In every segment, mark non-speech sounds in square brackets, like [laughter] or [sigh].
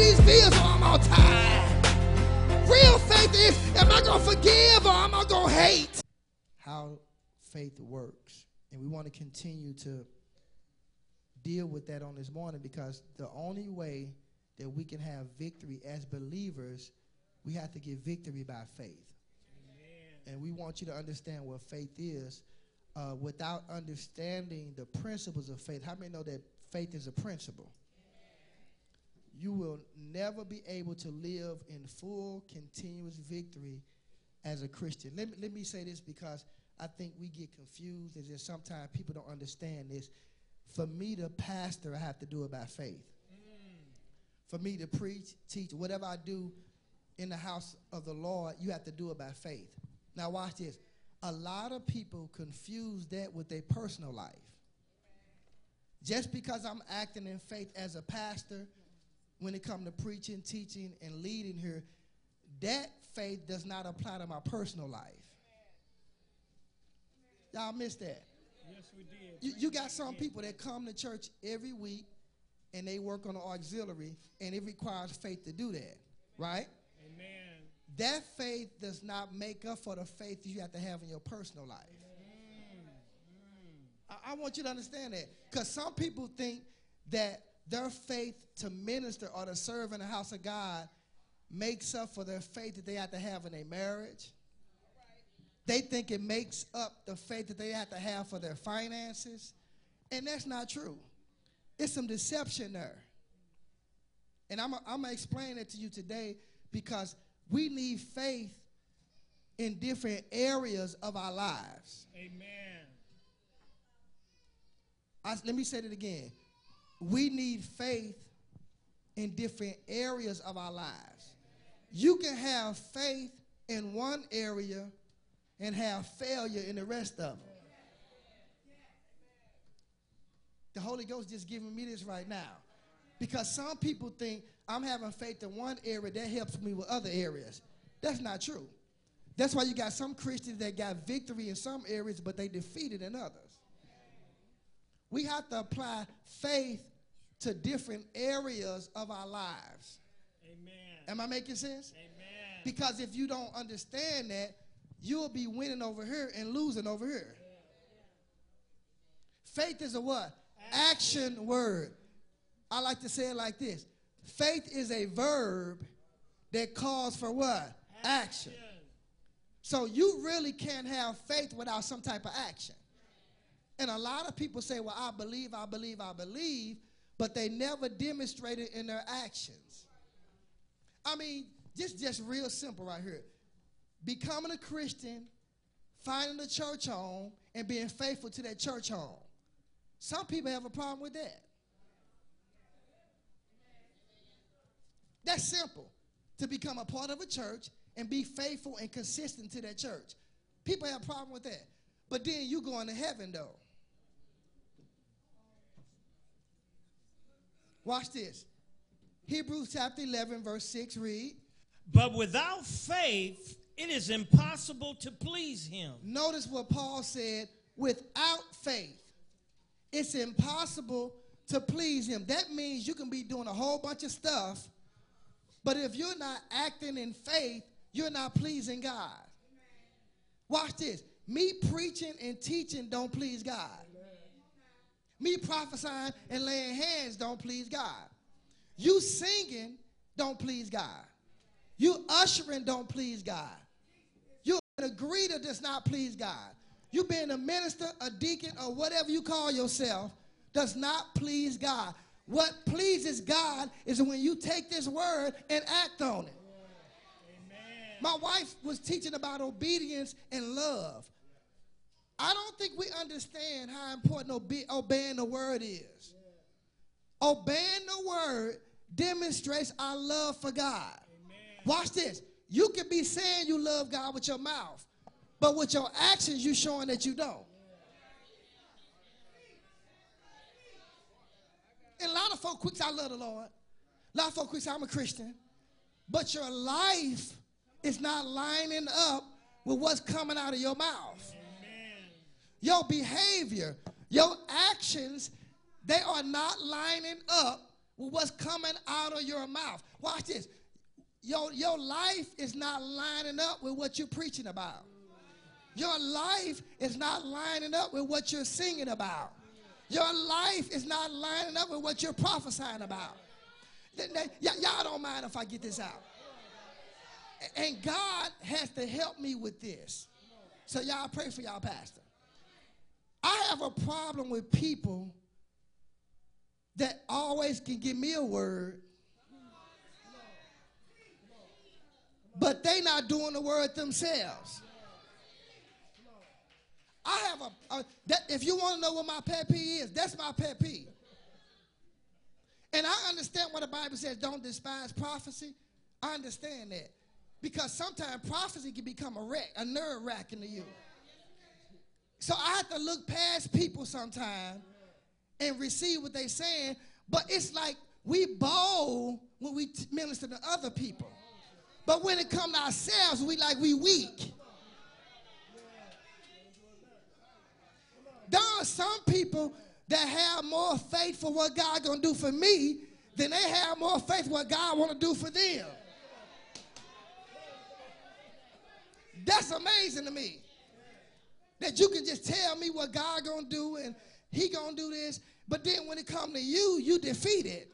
these bills or I'm. Real faith is, am I gonna forgive or am I gonna hate? How faith works, and we want to continue to deal with that on this morning because the only way that we can have victory as believers, we have to get victory by faith. And we want you to understand what faith is. Uh, without understanding the principles of faith, how many know that faith is a principle? You will never be able to live in full, continuous victory as a Christian. Let me, let me say this because I think we get confused. Is that sometimes people don't understand this. For me to pastor, I have to do it by faith. For me to preach, teach, whatever I do in the house of the Lord, you have to do it by faith. Now, watch this. A lot of people confuse that with their personal life. Just because I'm acting in faith as a pastor, when it comes to preaching, teaching, and leading here, that faith does not apply to my personal life. Y'all missed that. Yes, we did. You, you got some people that come to church every week and they work on the auxiliary, and it requires faith to do that, right? Amen. That faith does not make up for the faith you have to have in your personal life. Mm, mm. I, I want you to understand that because some people think that their faith to minister or to serve in the house of God makes up for their faith that they have to have in a marriage. They think it makes up the faith that they have to have for their finances. And that's not true. It's some deception there. And I'm going to explain it to you today because we need faith in different areas of our lives. Amen. I, let me say it again. We need faith in different areas of our lives. You can have faith in one area and have failure in the rest of them. The Holy Ghost just giving me this right now. Because some people think I'm having faith in one area that helps me with other areas. That's not true. That's why you got some Christians that got victory in some areas, but they defeated in others. We have to apply faith to different areas of our lives. Amen. Am I making sense? Amen. Because if you don't understand that, you'll be winning over here and losing over here. Faith is a what? Action word. I like to say it like this. Faith is a verb that calls for what? Action. So you really can't have faith without some type of action. And a lot of people say, well, I believe, I believe, I believe, but they never demonstrated in their actions. I mean, just, just real simple right here. Becoming a Christian, finding a church home, and being faithful to that church home. Some people have a problem with that. That's simple. To become a part of a church and be faithful and consistent to that church. People have a problem with that. But then you going to heaven though. Watch this. Hebrews chapter 11, verse 6 read. But without faith, it is impossible to please him. Notice what Paul said without faith, it's impossible to please him. That means you can be doing a whole bunch of stuff, but if you're not acting in faith, you're not pleasing God. Watch this. Me preaching and teaching don't please God. Me prophesying and laying hands don't please God. You singing don't please God. You ushering don't please God. You a greeter does not please God. You being a minister, a deacon, or whatever you call yourself does not please God. What pleases God is when you take this word and act on it. Amen. My wife was teaching about obedience and love. I don't think we understand how important obe- obeying the word is. Obeying the word demonstrates our love for God. Watch this. You can be saying you love God with your mouth, but with your actions, you're showing that you don't. And a lot of folk quick say, I love the Lord. A lot of folk quick say, I'm a Christian. But your life is not lining up with what's coming out of your mouth. Your behavior, your actions, they are not lining up with what's coming out of your mouth. Watch this. Your, your life is not lining up with what you're preaching about. Your life is not lining up with what you're singing about. Your life is not lining up with what you're prophesying about. y'all don't mind if I get this out. And God has to help me with this. So y'all pray for y'all pastor. I have a problem with people that always can give me a word, but they not doing the word themselves. I have a, a that if you want to know what my pet peeve is, that's my pet peeve. And I understand what the Bible says, don't despise prophecy. I understand that. Because sometimes prophecy can become a wreck, a nerve wracking to you. So I have to look past people sometimes and receive what they're saying. But it's like we bold when we minister to other people. But when it comes to ourselves, we like we weak. There are some people that have more faith for what God gonna do for me than they have more faith what God want to do for them. That's amazing to me. That you can just tell me what God gonna do and he gonna do this, but then when it come to you, you defeat it.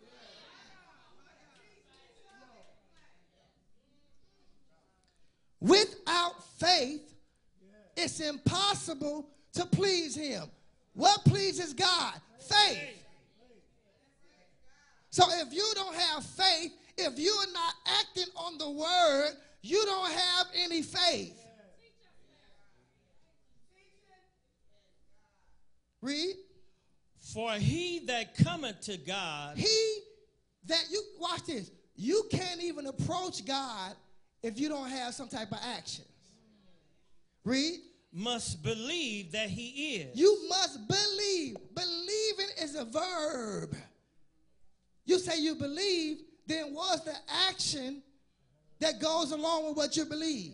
Without faith, it's impossible to please him. What pleases God? Faith. So if you don't have faith, if you're not acting on the word, you don't have any faith. Read. For he that cometh to God. He that you, watch this. You can't even approach God if you don't have some type of action. Read. Must believe that he is. You must believe. Believing is a verb. You say you believe, then what's the action that goes along with what you believe?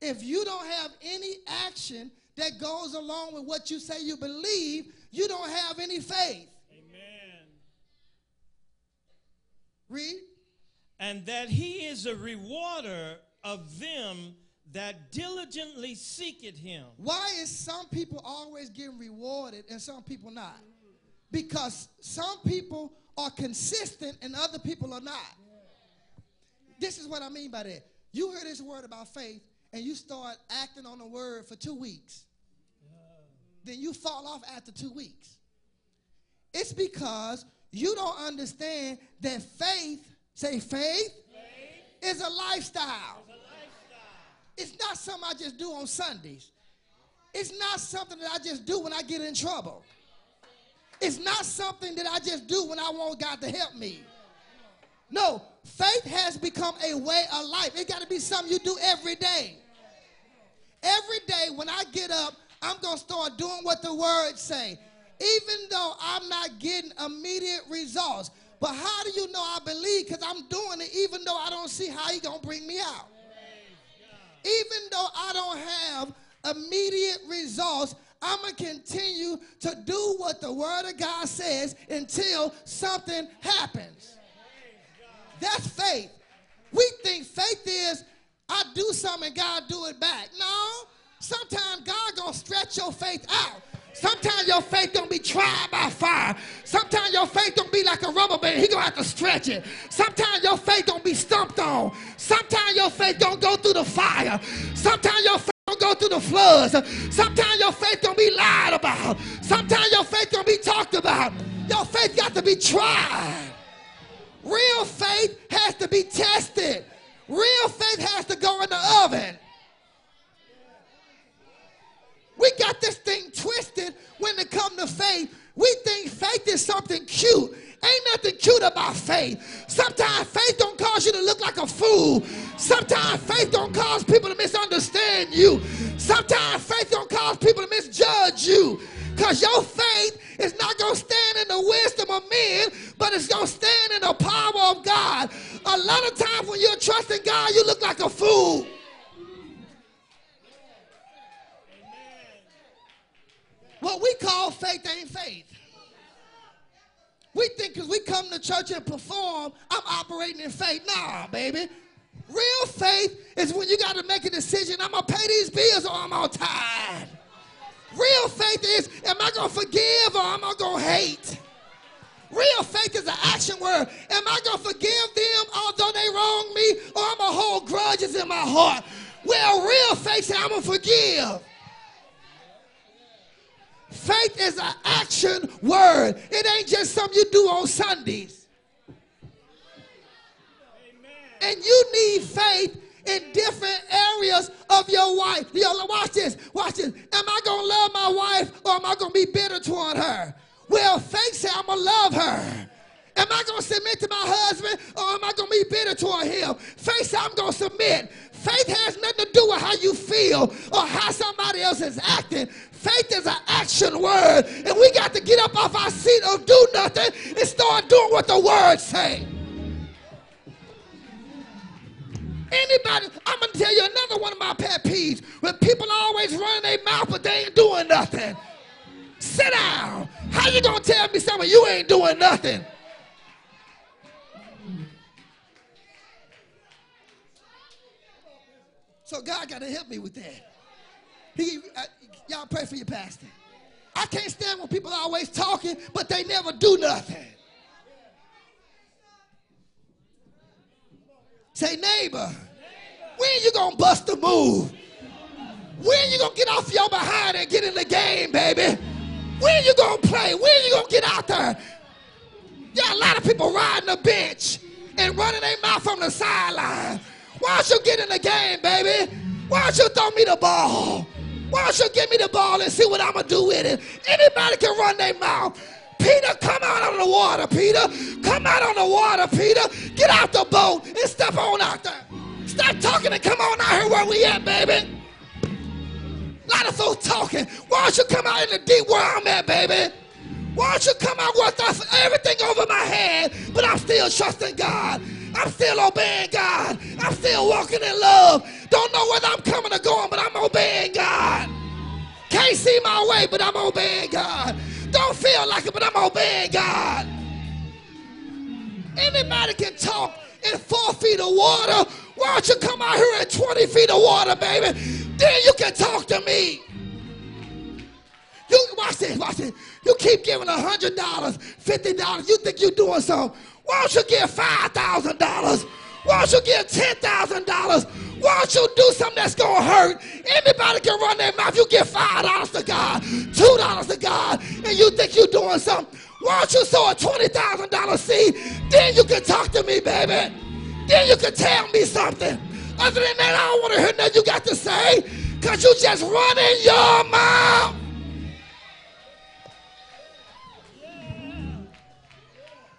If you don't have any action that goes along with what you say you believe, you don't have any faith. Amen. Read. And that he is a rewarder of them that diligently seeketh him. Why is some people always getting rewarded and some people not? Because some people are consistent and other people are not. This is what I mean by that. You hear this word about faith and you start acting on the word for two weeks. Then you fall off after two weeks. It's because you don't understand that faith, say faith, faith. is a lifestyle. It's not something I just do on Sundays. It's not something that I just do when I get in trouble. It's not something that I just do when I want God to help me. No, faith has become a way of life. It got to be something you do every day. Every day when I get up, I'm going to start doing what the words say. Even though I'm not getting immediate results. But how do you know I believe? Because I'm doing it even though I don't see how he going to bring me out. Even though I don't have immediate results, I'm going to continue to do what the Word of God says until something happens. That's faith. We think faith is I do something God do it back. No, sometimes God gonna stretch your faith out. Sometimes your faith gonna be tried by fire. Sometimes your faith gonna be like a rubber band. He gonna have to stretch it. Sometimes your faith gonna be stumped on. Sometimes your faith gonna go through the fire. Sometimes your faith gonna go through the floods. Sometimes your faith gonna be lied about. Sometimes your faith gonna be talked about. Your faith got to be tried. Real faith has to be tested. Real faith has to go in the oven. We got this thing twisted when it comes to faith. We think faith is something cute. Ain't nothing cute about faith. Sometimes faith don't cause you to look like a fool. Sometimes faith don't cause people to misunderstand you. Sometimes faith don't cause people to misjudge you. Because your faith is not going to stand in the wisdom of men, but it's going to stand in the power of God. A lot of times when you're trusting God, you look like a fool. What we call faith ain't faith. We think because we come to church and perform, I'm operating in faith. Nah, baby. Real faith is when you got to make a decision. I'm going to pay these bills or I'm on time. Real faith is, am I going to forgive or am I going to hate? Real faith is an action word. Am I going to forgive them although they wrong me or I'm going hold grudges in my heart? Well, real faith says I'm going to forgive. Faith is an action word. It ain't just something you do on Sundays. And you need faith in different areas of your wife. Yo, watch this. Watch this. Am I going to love my wife or am I going to be bitter toward her? Well, faith said I'm going to love her. Am I going to submit to my husband or am I going to be bitter toward him? Faith I'm going to submit. Faith has nothing to do with how you feel or how somebody else is acting. Faith is an action word. And we got to get up off our seat or do nothing and start doing what the word say. Anybody, I'm gonna tell you another one of my pet peeves. When people always running their mouth, but they ain't doing nothing. Sit down. How you gonna tell me something you ain't doing nothing? So God got to help me with that. He, uh, y'all pray for your pastor. I can't stand when people are always talking, but they never do nothing. Say, neighbor, when you gonna bust a move? When you gonna get off your behind and get in the game, baby? When you gonna play? When you gonna get out there? Yeah, a lot of people riding the bench and running their mouth on the sideline. Why don't you get in the game, baby? Why don't you throw me the ball? Why don't you give me the ball and see what I'm gonna do with it? Anybody can run their mouth. Peter, come out on the water, Peter. Come out on the water, Peter. Get out the boat and step on out there. Stop talking and come on out here where we at, baby. A lot of folks talking. Why don't you come out in the deep where I'm at, baby? Why don't you come out with us? everything over my head, but I'm still trusting God. I'm still obeying God. I'm still walking in love. Don't know whether I'm coming or going, but I'm obeying God. Can't see my way, but I'm obeying God. Don't feel like it, but I'm obeying God. Anybody can talk in four feet of water. Why don't you come out here in 20 feet of water, baby? Then you can talk to me. You watch this, watch this. You keep giving hundred dollars, fifty dollars. You think you're doing something. Why don't you give $5,000? Why don't you give $10,000? Why don't you do something that's to hurt? Anybody can run their mouth. You give $5 to God, $2 to God, and you think you're doing something. Why don't you sow a $20,000 seed? Then you can talk to me, baby. Then you can tell me something. Other than that, I don't want to hear nothing you got to say because you just running your mouth.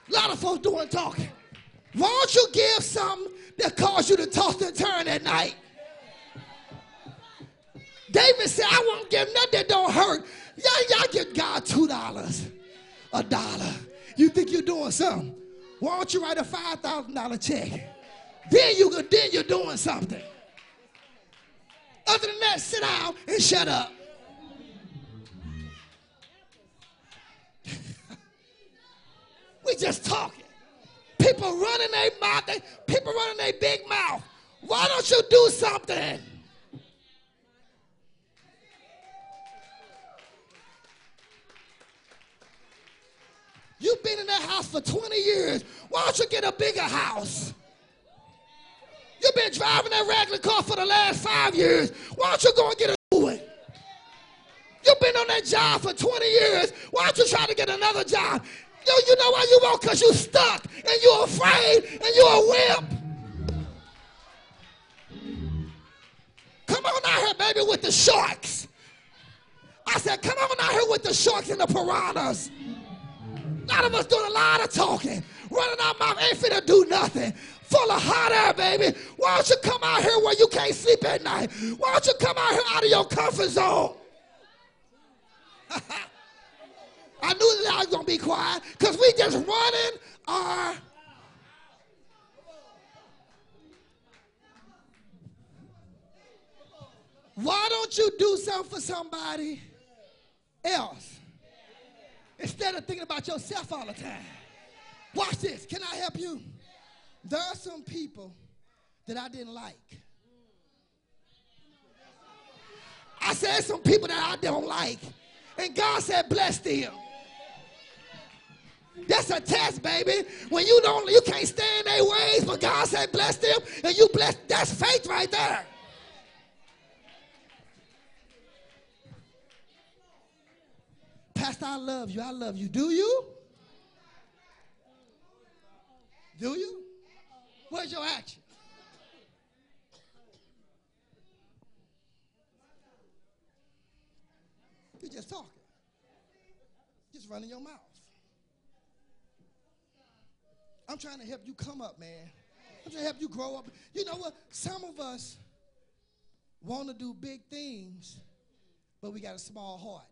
A lot of folks doing talking. Why don't you give something that cause you to toss and turn at night? David said, I won't give nothing that don't hurt. Y'all, y'all give God two dollars, a dollar. You think you're doing something? Why don't you write a five thousand dollar check? Then you then you're doing something. Other than that, sit down and shut up. [laughs] We just talking. People running their mouth, they, people running their big mouth. Why don't you do something? You've been in that house for 20 years. Why don't you get a bigger house? You've been driving that regular car for the last five years. Why don't you go and get a new one? You've been on that job for 20 years. Why don't you try to get another job? Yo, you know why you won't? Because you're stuck and you're afraid and you're a wimp. Come on out here, baby, with the sharks. I said, come on out here with the sharks and the piranhas. A lot of us doing a lot of talking, running our mouth, ain't finna do nothing. Full of hot air, baby. Why don't you come out here where you can't sleep at night? Why don't you come out here out of your comfort zone? [laughs] I knew that I was gonna be quiet because we just running our Why don't you do something for somebody else instead of thinking about yourself all the time? Watch this. Can I help you? There are some people that I didn't like. I said some people that I don't like. And God said, bless them. That's a test, baby. When you don't, you can't stand their ways, but God said, bless them, and you bless. That's faith right there. Pastor, I love you. I love you. Do you? Do you? Where's your action? You're just talking. Just running your mouth. I'm trying to help you come up, man. I'm trying to help you grow up. You know what? Some of us want to do big things, but we got a small heart.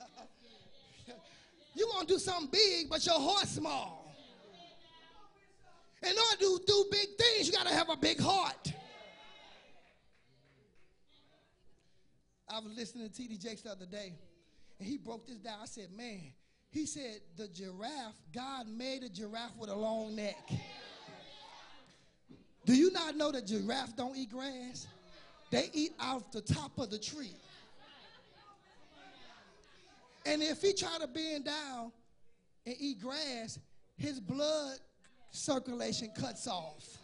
[laughs] you want to do something big, but your heart's small. In order to do big things, you got to have a big heart. I was listening to T.D. Jakes the other day, and he broke this down. I said, man, he said the giraffe, God made a giraffe with a long neck. Do you not know that giraffes don't eat grass? They eat off the top of the tree. And if he try to bend down and eat grass, his blood circulation cuts off.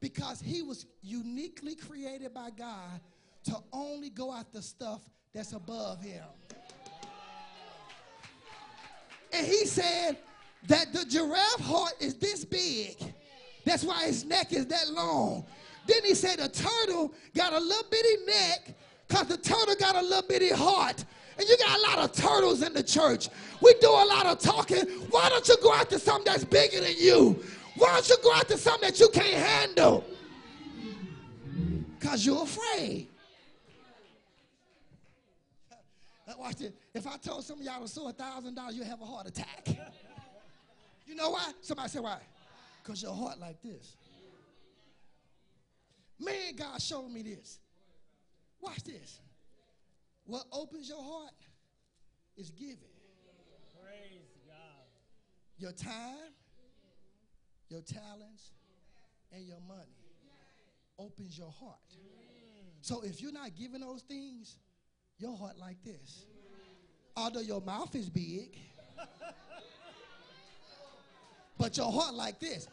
Because he was uniquely created by God to only go after stuff that's above him. And he said that the giraffe heart is this big. That's why his neck is that long. Then he said the turtle got a little bitty neck because the turtle got a little bitty heart. And you got a lot of turtles in the church. We do a lot of talking. Why don't you go after something that's bigger than you? Why don't you go after something that you can't handle? Because you're afraid. Watch this. If I told some of y'all to sow a thousand dollars, you'd have a heart attack. You know why? Somebody say why? Because your heart like this. Man, God showed me this. Watch this. What opens your heart is giving. Praise God. Your time, your talents, and your money opens your heart. So if you're not giving those things, your heart like this. Although your mouth is big, [laughs] but your heart like this.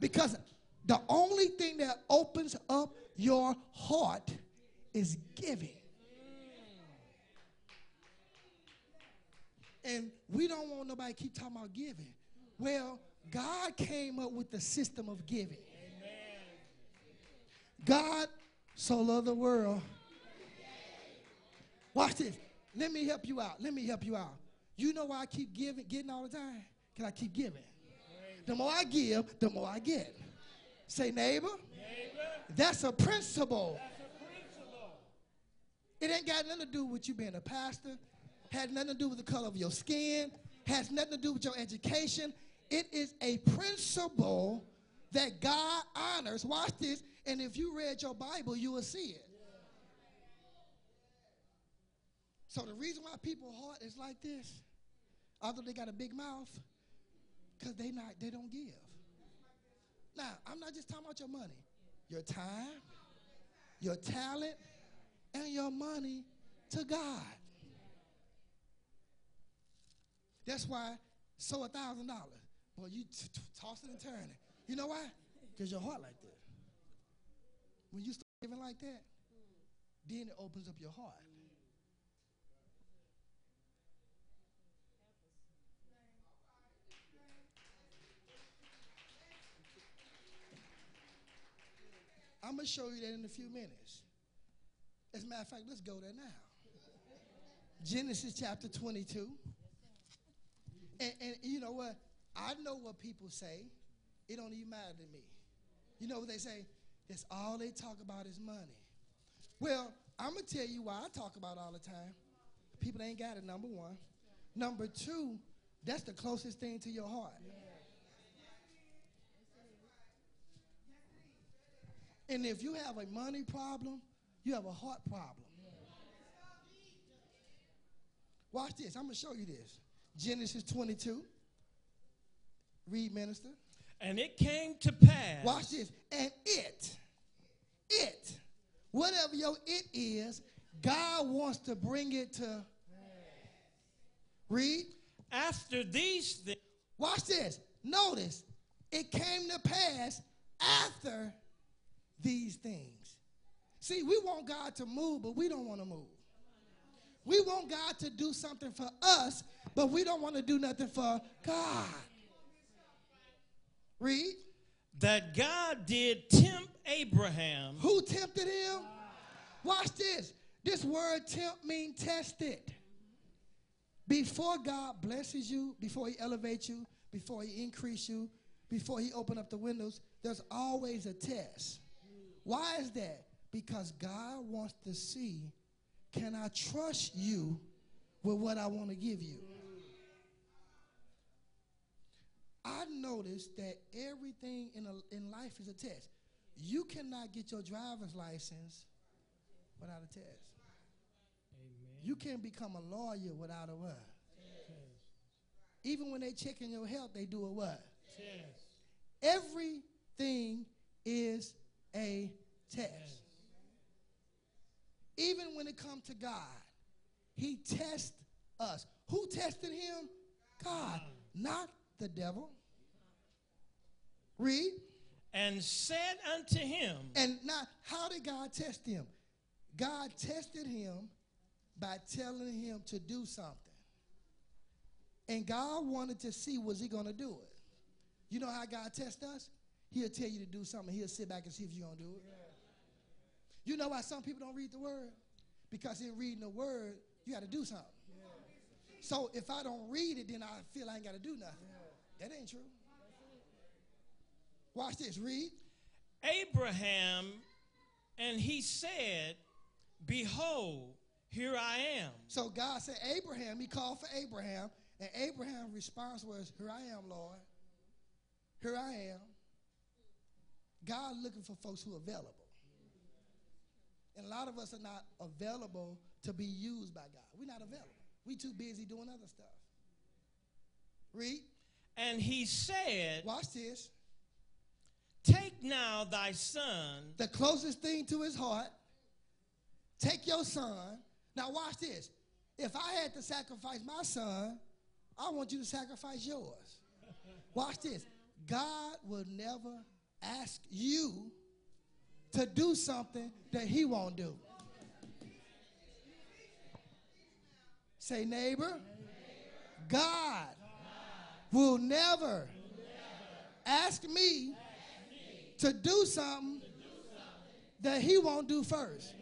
Because the only thing that opens up your heart is giving. And we don't want nobody keep talking about giving. Well, God came up with the system of giving. God so loved the world. Watch this. Let me help you out. Let me help you out. You know why I keep giving, getting all the time? Can I keep giving? The more I give, the more I get. Say, neighbor, that's a principle. It ain't got nothing to do with you being a pastor, had nothing to do with the color of your skin, has nothing to do with your education. It is a principle that God honors. Watch this, and if you read your Bible, you will see it. So the reason why people heart is like this, although they got a big mouth, because they not they don't give. Now, I'm not just talking about your money, your time, your talent, and your money to God. That's why so a thousand dollars. Boy, you t- t- tossing and turning. You know why? Because your heart like that. When you start giving like that, then it opens up your heart. I'm going to show you that in a few minutes. As a matter of fact, let's go there now. Genesis chapter 22. And, and you know what? I know what people say. It don't even matter to me. You know what they say? That's all they talk about is money. Well, I'm gonna tell you why I talk about all the time. People ain't got it. Number one. Number two, that's the closest thing to your heart. And if you have a money problem, you have a heart problem. Watch this. I'm going to show you this. Genesis 22. Read, minister. And it came to pass. Watch this. And it, it, whatever your it is, God wants to bring it to. Read. After these things. Watch this. Notice, it came to pass after these things. See, we want God to move, but we don't want to move. We want God to do something for us, but we don't want to do nothing for God. Read. That God did tempt Abraham. Who tempted him? Watch this. This word tempt means tested. Before God blesses you, before he elevates you, before he increase you, before he open up the windows, there's always a test. Why is that? Because God wants to see can I trust you with what I want to give you? I noticed that everything in, a, in life is a test. You cannot get your driver's license without a test. Amen. You can't become a lawyer without a what? Test. Even when they checking your health, they do a what? Test. Everything is a test. Even when it comes to God, He tests us. Who tested Him? God, not the devil. Read. And said unto him. And now, how did God test him? God tested him by telling him to do something. And God wanted to see was he going to do it. You know how God tests us? He'll tell you to do something. He'll sit back and see if you're going to do it. You know why some people don't read the word? Because in reading the word, you got to do something. So if I don't read it, then I feel I ain't got to do nothing. That ain't true. Watch this. Read. Abraham, and he said, Behold, here I am. So God said, Abraham, he called for Abraham, and Abraham's response was, Here I am, Lord. Here I am. God looking for folks who are available. And a lot of us are not available to be used by God. We're not available. We too busy doing other stuff. Read. And he said, Watch this. Take now thy son. The closest thing to his heart. Take your son. Now watch this. If I had to sacrifice my son, I want you to sacrifice yours. Watch this. God will never ask you to do something that he won't do. Say, neighbor, God will never ask me to do something that he won't do first.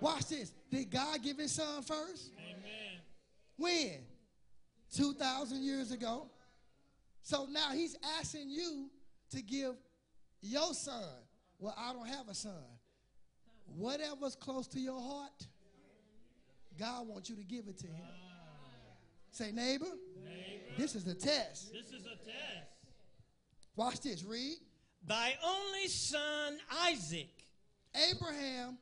Watch this. Did God give his son first? Amen. When? 2,000 years ago. So now he's asking you to give your son. Well, I don't have a son. Whatever's close to your heart, God wants you to give it to him. Say, neighbor, neighbor, this is a test. This is a test. Watch this. Read. Thy only son Isaac. Abraham,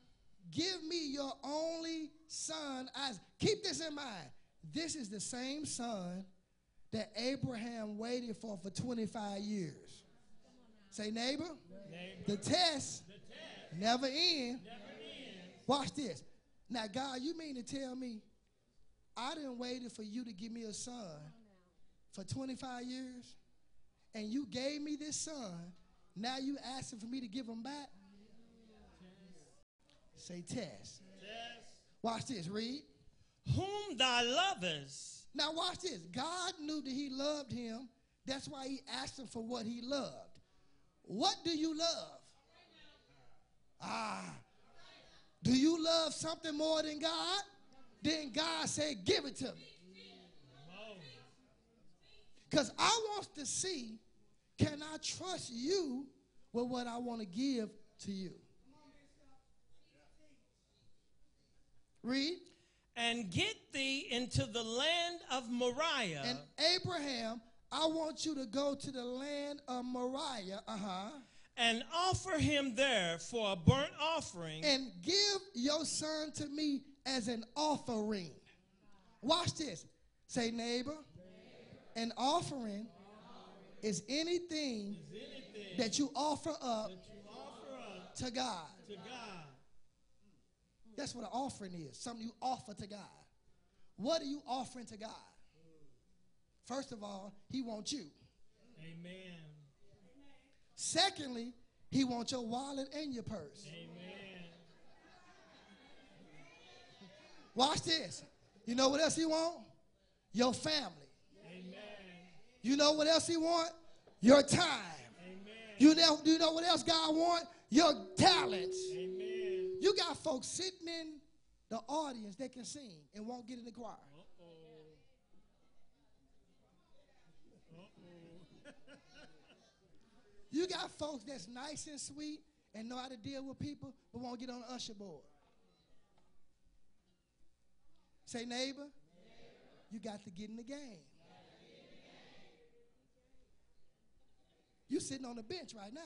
give me your only son Isaac. Keep this in mind. This is the same son that Abraham waited for for 25 years. Say, neighbor, neighbor. The, test the test never ends. Watch this. Now, God, you mean to tell me I didn't waited for you to give me a son for 25 years? And you gave me this son. Now you asking for me to give him back? Say test. Watch this. Read. Whom thou lovest. Now watch this. God knew that he loved him. That's why he asked him for what he loved. What do you love? Ah. Do you love something more than God? Then God said, Give it to me. Because I want to see can I trust you with what I want to give to you? Read. And get thee into the land of Moriah. And Abraham, I want you to go to the land of Moriah, uh huh, and offer him there for a burnt offering. and give your son to me as an offering. Watch this. Say, neighbor, an offering is anything that you offer up to God. to God. That's what an offering is. Something you offer to God. What are you offering to God? First of all, He wants you. Amen. Secondly, He wants your wallet and your purse. Amen. Watch this. You know what else He wants? Your family. Amen. You know what else He wants? Your time. Amen. You know, you know what else God wants? Your talents. Amen. You got folks sitting in the audience that can sing and won't get in the choir. You got folks that's nice and sweet and know how to deal with people, but won't get on the usher board. Say, neighbor, you got to get in the game. You sitting on the bench right now.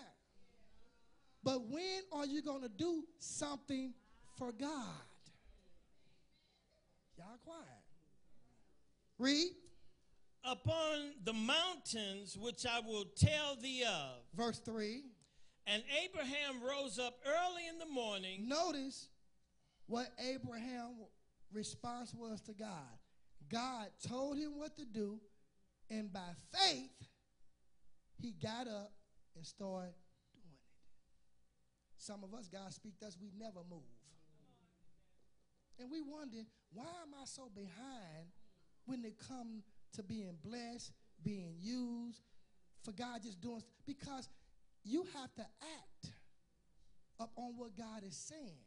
But when are you going to do something for God? Y'all quiet. Read Upon the mountains which I will tell thee of. verse 3. And Abraham rose up early in the morning. Notice what Abraham's response was to God. God told him what to do, and by faith, he got up and started doing it. Some of us, God speak to us, we never move. And we wonder, why am I so behind when it come to being blessed, being used, for God just doing because you have to act up on what God is saying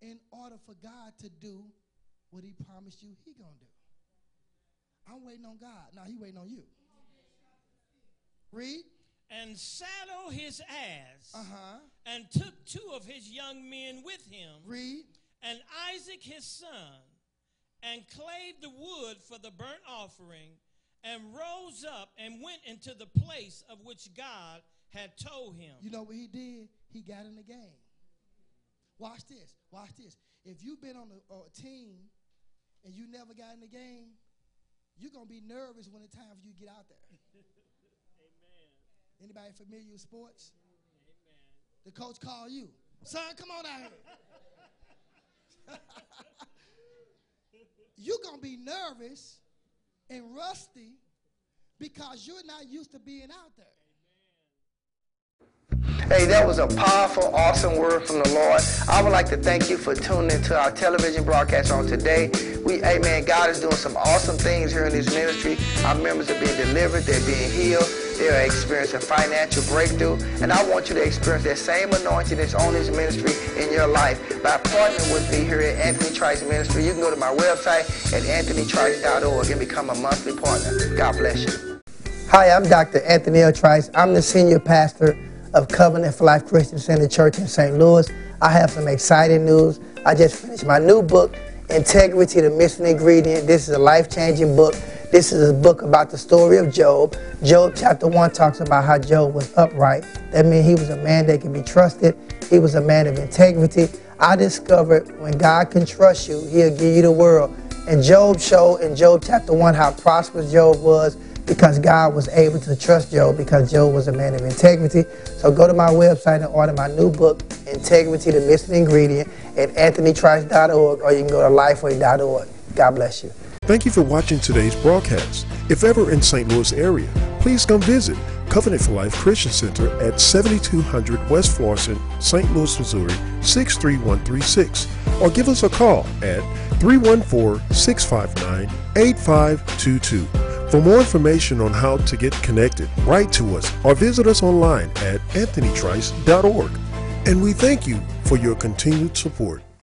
in order for God to do what he promised you he gonna do. I'm waiting on God. Now he waiting on you. Read. and saddled his ass, Uh-huh. and took two of his young men with him, Read. and Isaac his son, and clave the wood for the burnt offering, and rose up and went into the place of which God had told him. You know what he did? He got in the game. Watch this. Watch this. If you've been on a, a team and you never got in the game, you're gonna be nervous when it's time for you to get out there. Amen. Anybody familiar with sports? Amen. The coach call you. Son, come on out here. [laughs] you're going to be nervous and rusty because you're not used to being out there. Hey, that was a powerful, awesome word from the Lord. I would like to thank you for tuning into our television broadcast on today. We, amen, God is doing some awesome things here in this ministry. Our members are being delivered, they're being healed, they are experiencing financial breakthrough. And I want you to experience that same anointing that's on this ministry in your life by partnering with me here at Anthony Trice Ministry. You can go to my website at anthonytrice.org and become a monthly partner. God bless you. Hi, I'm Dr. Anthony L. Trice. I'm the senior pastor of Covenant for Life Christian Center Church in St. Louis. I have some exciting news. I just finished my new book, Integrity, the Missing Ingredient. This is a life-changing book. This is a book about the story of Job. Job chapter 1 talks about how Job was upright. That means he was a man that can be trusted. He was a man of integrity. I discovered when God can trust you, he'll give you the world. And Job showed in Job chapter 1 how prosperous Job was because God was able to trust Job because Job was a man of integrity. So go to my website and order my new book, Integrity, the Missing Ingredient, at anthonytrice.org or you can go to lifeway.org. God bless you. Thank you for watching today's broadcast. If ever in St. Louis area, please come visit Covenant for Life Christian Center at 7200 West Florissant, St. Louis, Missouri 63136 or give us a call at 314-659-8522. For more information on how to get connected, write to us or visit us online at anthonytrice.org. And we thank you for your continued support.